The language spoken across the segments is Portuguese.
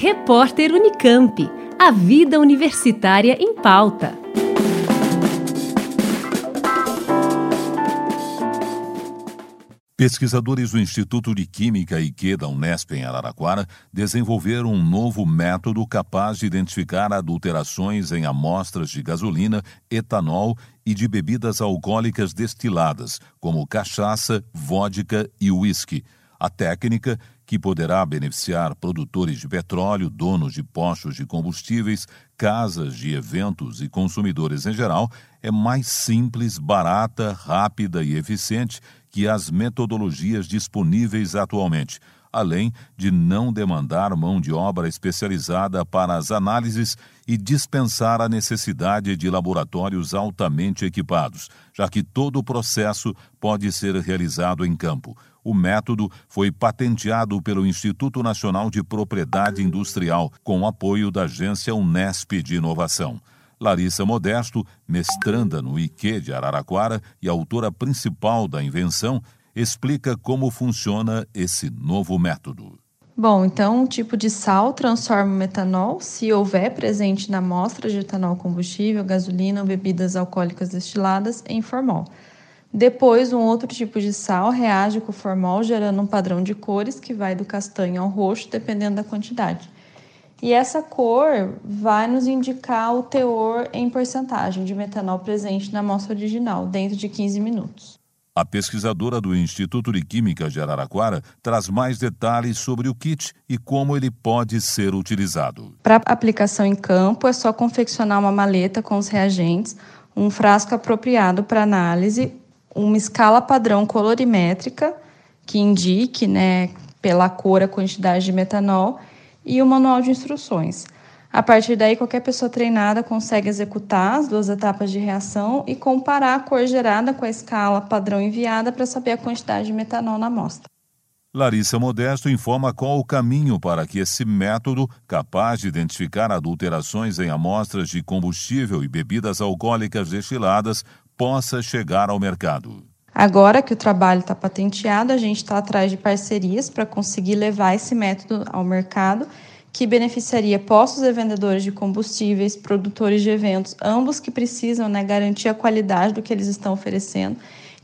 Repórter Unicamp. A vida universitária em pauta. Pesquisadores do Instituto de Química IQ da Unesp em Araraquara desenvolveram um novo método capaz de identificar adulterações em amostras de gasolina, etanol e de bebidas alcoólicas destiladas, como cachaça, vodka e uísque. A técnica, que poderá beneficiar produtores de petróleo, donos de postos de combustíveis, casas de eventos e consumidores em geral, é mais simples, barata, rápida e eficiente que as metodologias disponíveis atualmente, além de não demandar mão de obra especializada para as análises e dispensar a necessidade de laboratórios altamente equipados, já que todo o processo pode ser realizado em campo. O método foi patenteado pelo Instituto Nacional de Propriedade Industrial, com apoio da agência Unesp de Inovação. Larissa Modesto, mestranda no IQ de Araraquara e autora principal da invenção, explica como funciona esse novo método. Bom, então, um tipo de sal transforma o metanol, se houver presente na amostra de etanol combustível, gasolina ou bebidas alcoólicas destiladas, em formol. Depois, um outro tipo de sal reage com o formol, gerando um padrão de cores que vai do castanho ao roxo, dependendo da quantidade. E essa cor vai nos indicar o teor em porcentagem de metanol presente na amostra original, dentro de 15 minutos. A pesquisadora do Instituto de Química de Araraquara traz mais detalhes sobre o kit e como ele pode ser utilizado. Para aplicação em campo, é só confeccionar uma maleta com os reagentes, um frasco apropriado para análise, uma escala padrão colorimétrica que indique, né, pela cor a quantidade de metanol e o manual de instruções. A partir daí, qualquer pessoa treinada consegue executar as duas etapas de reação e comparar a cor gerada com a escala padrão enviada para saber a quantidade de metanol na amostra. Larissa Modesto informa qual o caminho para que esse método, capaz de identificar adulterações em amostras de combustível e bebidas alcoólicas destiladas, possa chegar ao mercado. Agora que o trabalho está patenteado, a gente está atrás de parcerias para conseguir levar esse método ao mercado, que beneficiaria postos e vendedores de combustíveis, produtores de eventos, ambos que precisam né, garantir a qualidade do que eles estão oferecendo.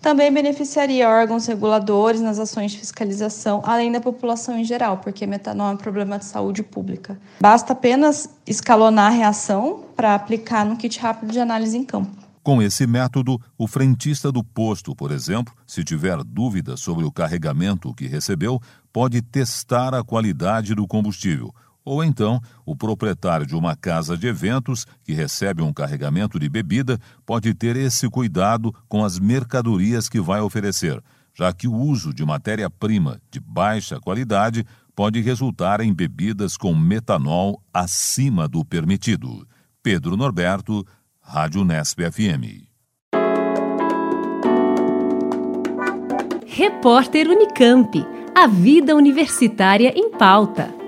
Também beneficiaria órgãos reguladores nas ações de fiscalização, além da população em geral, porque metanol é um problema de saúde pública. Basta apenas escalonar a reação para aplicar no kit rápido de análise em campo. Com esse método, o frentista do posto, por exemplo, se tiver dúvida sobre o carregamento que recebeu, pode testar a qualidade do combustível. Ou então, o proprietário de uma casa de eventos que recebe um carregamento de bebida pode ter esse cuidado com as mercadorias que vai oferecer, já que o uso de matéria-prima de baixa qualidade pode resultar em bebidas com metanol acima do permitido. Pedro Norberto, Rádio Nesp FM. Repórter Unicamp. A vida universitária em pauta.